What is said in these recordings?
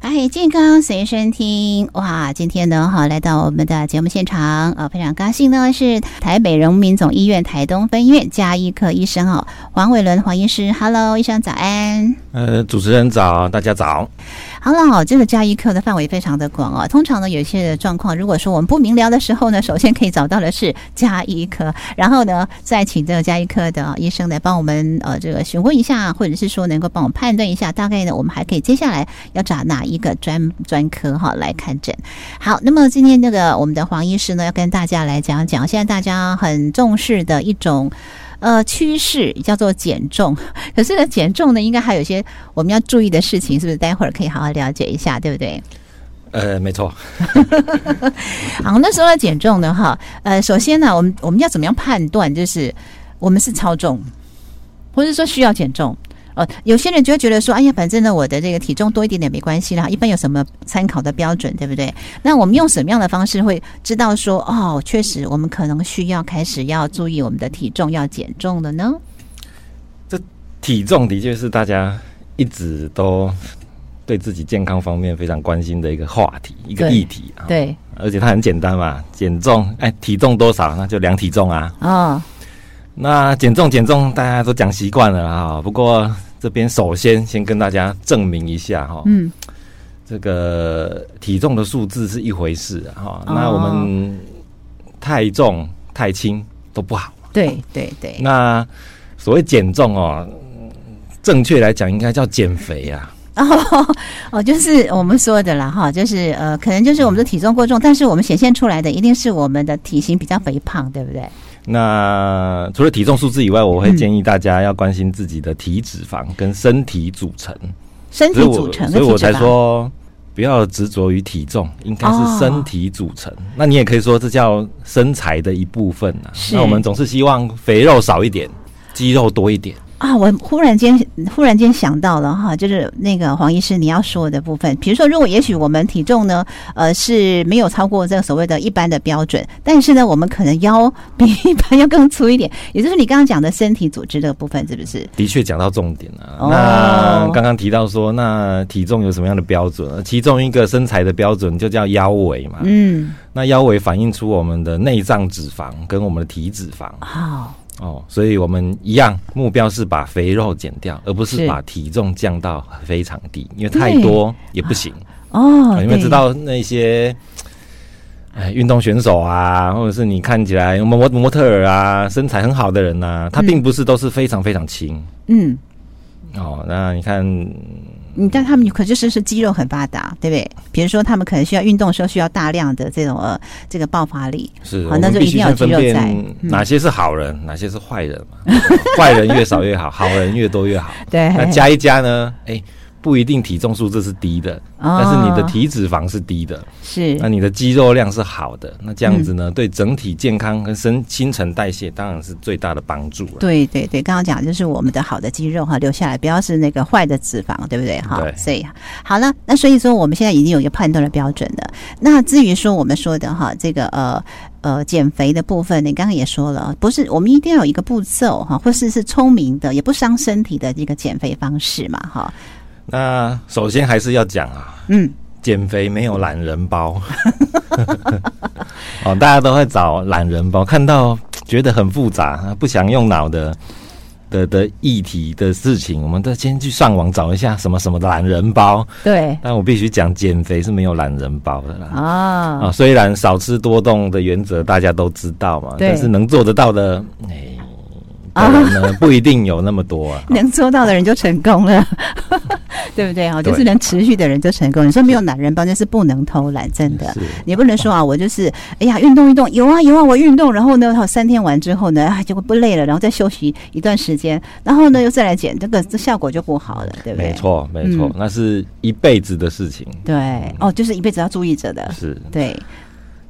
哎，健康随身听哇！今天呢，哈，来到我们的节目现场，呃，非常高兴呢，是台北荣民总医院台东分院加医科医生哦，黄伟伦黄医师，Hello，医生早安。呃，主持人早，大家早。好了，这个加医科的范围非常的广哦。通常呢，有些的状况，如果说我们不明了的时候呢，首先可以找到的是加医科，然后呢，再请这个加医科的医生来帮我们呃这个询问一下，或者是说能够帮我判断一下，大概呢，我们还可以接下来要找哪一个专专科哈来看诊。好，那么今天那个我们的黄医师呢，要跟大家来讲讲，现在大家很重视的一种。呃，趋势叫做减重，可是呢，减重呢，应该还有一些我们要注意的事情，是不是？待会儿可以好好了解一下，对不对？呃，没错。好，那说到减重呢，哈，呃，首先呢，我们我们要怎么样判断，就是我们是超重，或者说需要减重？呃，有些人就会觉得说，哎呀，反正呢，我的这个体重多一点点没关系啦。一般有什么参考的标准，对不对？那我们用什么样的方式会知道说，哦，确实我们可能需要开始要注意我们的体重要减重了呢？这体重的确是大家一直都对自己健康方面非常关心的一个话题，一个议题啊。对，而且它很简单嘛，减重，哎，体重多少，那就量体重啊。哦。那减重减重大家都讲习惯了哈，不过这边首先先跟大家证明一下哈，嗯，这个体重的数字是一回事哈，那我们太重太轻都不好。对对对。那所谓减重哦，正确来讲应该叫减肥啊。哦 哦，就是我们说的啦哈，就是呃，可能就是我们的体重过重，但是我们显现出来的一定是我们的体型比较肥胖，对不对？那除了体重数字以外，我会建议大家要关心自己的体脂肪跟身体组成。身体组成，所以我才说不要执着于体重，应该是身体组成。哦。那你也可以说这叫身材的一部分啊。那我们总是希望肥肉少一点，肌肉多一点。啊，我忽然间忽然间想到了哈，就是那个黄医师你要说的部分，比如说，如果也许我们体重呢，呃，是没有超过这个所谓的一般的标准，但是呢，我们可能腰比一般要更粗一点，也就是你刚刚讲的身体组织这个部分，是不是？的确讲到重点了。哦。那刚刚提到说，那体重有什么样的标准？其中一个身材的标准就叫腰围嘛。嗯。那腰围反映出我们的内脏脂肪跟我们的体脂肪。好。哦，所以我们一样目标是把肥肉减掉，而不是把体重降到非常低，因为太多也不行。哦，因为知道那些哎运动选手啊，或者是你看起来模模特儿啊，身材很好的人呐、啊，他并不是都是非常非常轻。嗯。哦，那你看。你但他们可就是是肌肉很发达，对不对？比如说他们可能需要运动的时候需要大量的这种呃这个爆发力，是，好，那就一定要肌肉在。哪些是好人，嗯、哪些是坏人嘛？坏人越少越好，好人越多越好。对，那加一加呢？哎。不一定体重数字是低的，哦，但是你的体脂肪是低的，是，那你的肌肉量是好的，那这样子呢，嗯、对整体健康跟新新陈代谢当然是最大的帮助了。对对对，刚刚讲就是我们的好的肌肉哈留下来，不要是那个坏的脂肪，对不对哈？对，所以好了，那所以说我们现在已经有一个判断的标准了。那至于说我们说的哈，这个呃呃减肥的部分，你刚刚也说了，不是我们一定要有一个步骤哈，或是是聪明的，也不伤身体的一个减肥方式嘛哈。那首先还是要讲啊，嗯，减肥没有懒人包，哦，大家都会找懒人包，看到觉得很复杂，不想用脑的的的议题的事情，我们都先去上网找一下什么什么的懒人包。对，但我必须讲，减肥是没有懒人包的啦。啊啊，虽然少吃多动的原则大家都知道嘛，但是能做得到的，哎。啊，不一定有那么多啊。能做到的人就成功了，对不对啊？就是能持续的人就成功。你说没有懒人包，那是不能偷懒，真的。你不能说啊，我就是哎呀，运动运动，有啊有啊，我运动，然后呢，好三天完之后呢，啊，结果不累了，然后再休息一段时间，然后呢又再来减，这个这效果就不好了，对不对？没错，没错，嗯，那是一辈子的事情。对，哦，就是一辈子要注意着的。是，对。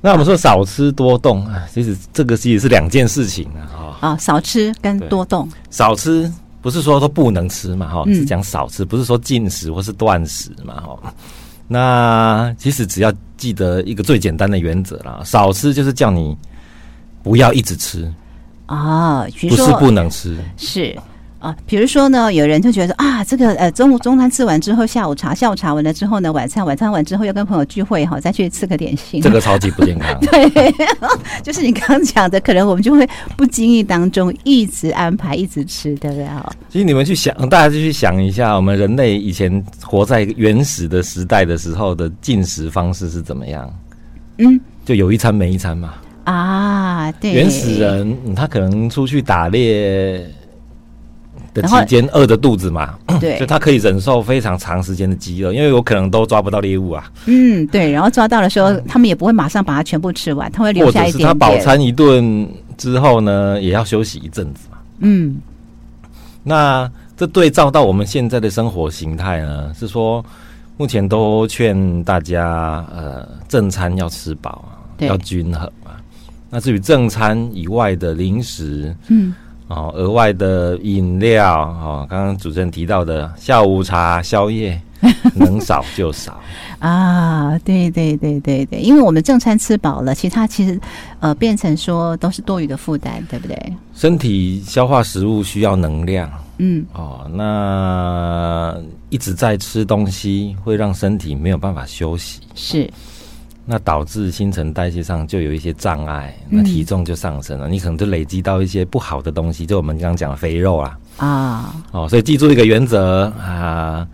那我们说少吃多动啊，其实这个其实是两件事情啊。啊，少吃跟多动。少吃不是说都不能吃嘛，哈，是讲少吃，不是说禁食或是断食嘛，哈。那其实只要记得一个最简单的原则啦，少吃就是叫你不要一直吃啊，不是不能吃，是啊，比如说呢，有人就觉得啊，这个呃中午中餐吃完之后，下午茶，下午茶完了之后呢，晚餐，晚餐完之后要跟朋友聚会哈，再去吃个点心，这个超级不健康。对，就是你刚刚讲的，可能我们就会不经意当中一直安排，一直吃，对不对？哈，其实你们去想，大家就去想一下，我们人类以前活在原始的时代的时候的进食方式是怎么样？嗯，就有一餐没一餐嘛。啊，对，原始人他可能出去打猎。的期间饿着肚子嘛，对，就他可以忍受非常长时间的饥饿，因为我可能都抓不到猎物啊。嗯，对，然后抓到的时候，他们也不会马上把它全部吃完，他会留下一点点。或者是他饱餐一顿之后呢，也要休息一阵子嘛。嗯，那这对照到我们现在的生活形态呢，是说目前都劝大家呃正餐要吃饱啊，要均衡嘛。那至于正餐以外的零食，嗯。哦，额外的饮料哦，刚刚主持人提到的下午茶、宵夜，能少就少啊！对对对对对，因为我们正餐吃饱了，其他其实呃变成说都是多余的负担，对不对？身体消化食物需要能量，嗯，哦，那一直在吃东西会让身体没有办法休息，是。那导致新陈代谢上就有一些障碍，那体重就上升了。嗯、你可能就累积到一些不好的东西，就我们刚刚讲的肥肉啊啊哦，所以记住一个原则啊，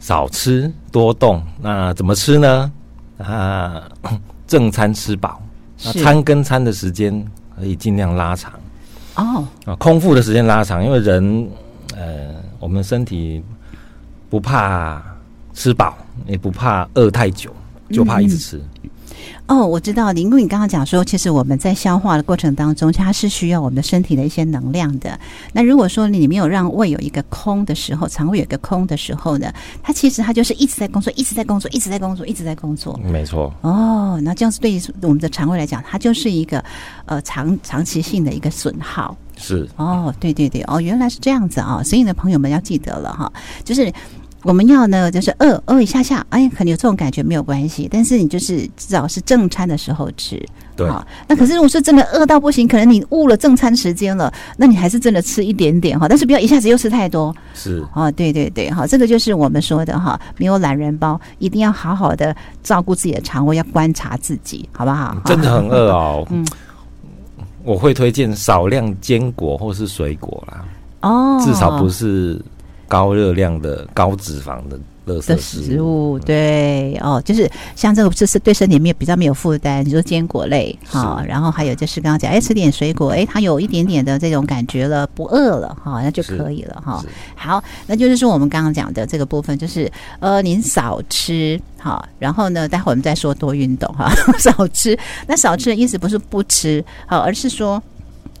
少吃多动。那怎么吃呢？啊，正餐吃饱，那餐跟餐的时间可以尽量拉长哦啊，空腹的时间拉长，因为人呃，我们身体不怕吃饱，也不怕饿太久。就怕一直吃。嗯、哦，我知道，林姑，你刚刚讲说，其实我们在消化的过程当中，它是需要我们的身体的一些能量的。那如果说你没有让胃有一个空的时候，肠胃有一个空的时候呢，它其实它就是一直在工作，一直在工作，一直在工作，一直在工作。没错。哦，那这样子对于我们的肠胃来讲，它就是一个呃长长期性的一个损耗。是。哦，对对对，哦，原来是这样子啊、哦，所以呢，朋友们要记得了哈，就是。我们要呢，就是饿饿一下下，哎，可能有这种感觉没有关系，但是你就是至少是正餐的时候吃，对。那可是如果是真的饿到不行，可能你误了正餐时间了，那你还是真的吃一点点哈，但是不要一下子又吃太多。是啊，对对对，哈，这个就是我们说的哈，没有懒人包，一定要好好的照顾自己的肠胃，要观察自己，好不好？真的很饿哦，嗯，我会推荐少量坚果或是水果啦，哦，至少不是。高热量的、高脂肪的垃圾食物，对哦，就是像这个，就是对身体没有比较没有负担。你说坚果类哈，然后还有就是刚刚讲，哎，吃点水果，哎，它有一点点的这种感觉了，不饿了哈，那就可以了哈。好，那就是说我们刚刚讲的这个部分，就是呃，您少吃好，然后呢，待会我们再说多运动哈，少吃。那少吃的意思不是不吃好，而是说。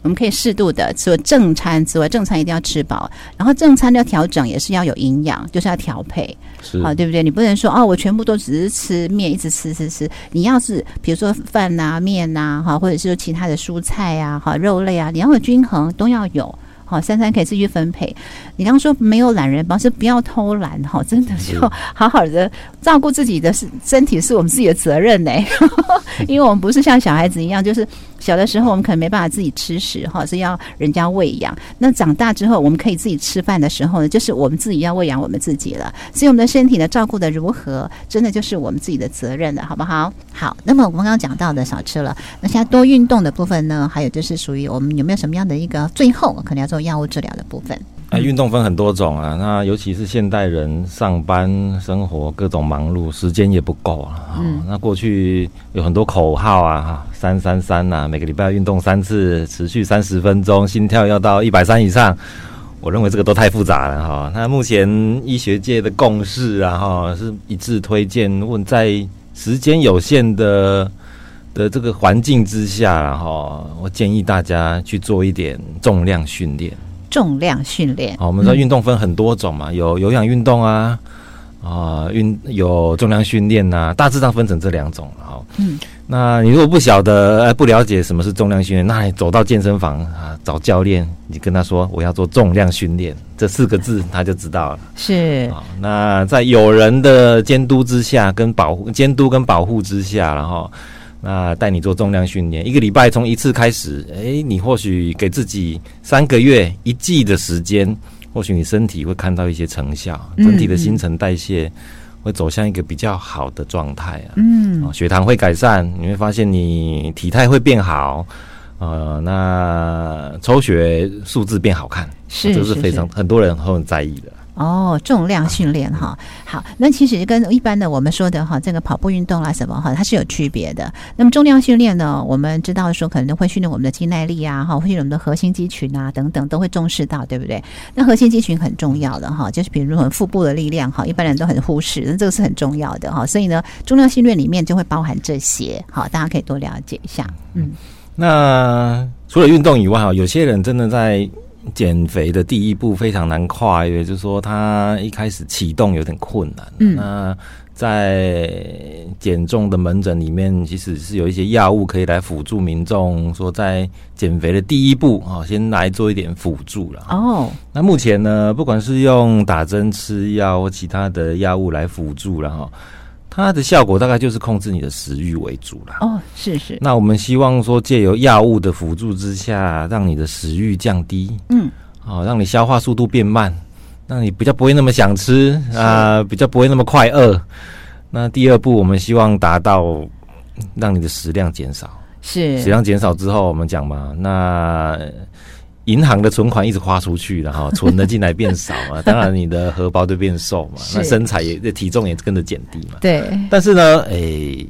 我们可以适度的除了正餐之外，正餐一定要吃饱，然后正餐要调整，也是要有营养，就是要调配，是啊，对不对？你不能说哦，我全部都只是吃面，一直吃吃吃。你要是比如说饭呐、啊、面呐，哈，或者是说其他的蔬菜呀、啊、哈、肉类啊，你要有均衡，都要有。好，三餐可以自己分配。你刚刚说没有懒人包，是不要偷懒哈，真的就好好的照顾自己的身体，是我们自己的责任呢。因为我们不是像小孩子一样，就是小的时候我们可能没办法自己吃食哈，是要人家喂养。那长大之后，我们可以自己吃饭的时候呢，就是我们自己要喂养我们自己了。所以我们的身体呢，照顾的如何，真的就是我们自己的责任了，好不好？好，那么我们刚刚讲到的少吃了，那现在多运动的部分呢，还有就是属于我们有没有什么样的一个最后可能要做。药物治疗的部分，哎，运动分很多种啊。那尤其是现代人上班生活各种忙碌，时间也不够啊。嗯，那过去有很多口号啊，哈，三三三呐，每个礼拜要运动三次，持续三十分钟，心跳要到一百三以上。我认为这个都太复杂了哈。那目前医学界的共识啊，哈，是一致推荐，问在时间有限的。的这个环境之下，然后我建议大家去做一点重量训练。重量训练，好，我们说运动分很多种嘛，有有氧运动啊，啊，运有重量训练呐，大致上分成这两种。好，嗯，那你如果不晓得、不了解什么是重量训练，那你走到健身房啊，找教练，你跟他说我要做重量训练这四个字，他就知道了。是，那在有人的监督之下，跟保护监督跟保护之下，然后。那带你做重量训练，一个礼拜从一次开始，哎，你或许给自己三个月、一季的时间，或许你身体会看到一些成效，整体的新陈代谢会走向一个比较好的状态啊。嗯，血糖会改善，你会发现你体态会变好，呃，那抽血数字变好看，是，这是非常很多人会很在意的。哦，重量训练哈，好，那其实跟一般的我们说的哈，这个跑步运动啊什么哈，它是有区别的。那么重量训练呢，我们知道说可能会训练我们的肌耐力啊，哈，会训练我们的核心肌群啊等等，都会重视到，对不对？那核心肌群很重要的哈，就是比如我们腹部的力量哈，一般人都很忽视，那这个是很重要的哈。所以呢，重量训练里面就会包含这些，好，大家可以多了解一下。嗯，那除了运动以外哈，有些人真的在。减肥的第一步非常难跨越，就是说他一开始启动有点困难。嗯，那在减重的门诊里面，其实是有一些药物可以来辅助民众，说在减肥的第一步啊，先来做一点辅助了。哦，那目前呢，不管是用打针吃药或其他的药物来辅助了哈。它的效果大概就是控制你的食欲为主啦。哦，是是。那我们希望说，借由药物的辅助之下，让你的食欲降低。嗯。好，让你消化速度变慢，让你比较不会那么想吃啊、呃，比较不会那么快饿。那第二步，我们希望达到让你的食量减少。是。食量减少之后，我们讲嘛，那。银行的存款一直花出去，然后 存的进来变少嘛，当然你的荷包就变瘦嘛，那身材也体重也跟着减低嘛。对。但是呢，哎、欸，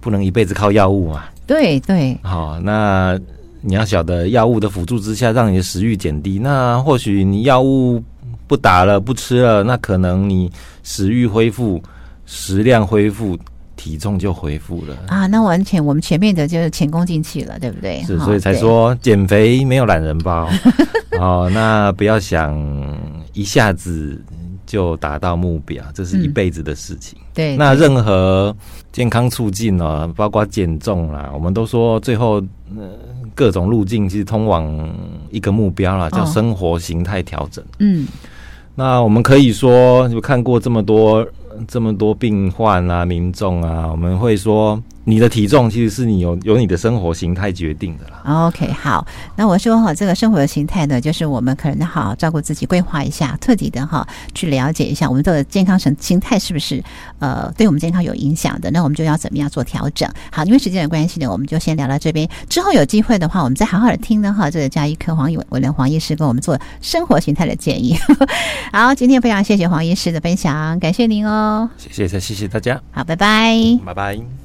不能一辈子靠药物嘛。对对。好，那你要晓得，药物的辅助之下，让你的食欲减低。那或许你药物不打了，不吃了，那可能你食欲恢复，食量恢复。体重就恢复了啊！那完全我们前面的就是前功尽弃了，对不对？是，所以才说减肥没有懒人包 哦。那不要想一下子就达到目标，这是一辈子的事情。嗯、对，那任何健康促进呢，包括减重啦，我们都说最后呃各种路径其实通往一个目标啦，叫生活形态调整。嗯，那我们可以说，就看过这么多。这么多病患啊，民众啊，我们会说。你的体重其实是你有由你的生活形态决定的啦。OK，好，那我说哈，这个生活的形态呢，就是我们可能好好照顾自己，规划一下，彻底的哈，去了解一下我们的健康神形态是不是呃对我们健康有影响的，那我们就要怎么样做调整？好，因为时间的关系呢，我们就先聊到这边，之后有机会的话，我们再好好的听呢哈，这个家医科黄伟伦黄医师跟我们做生活形态的建议。好，今天非常谢谢黄医师的分享，感谢您哦。谢谢，谢谢大家。好，拜拜，拜拜。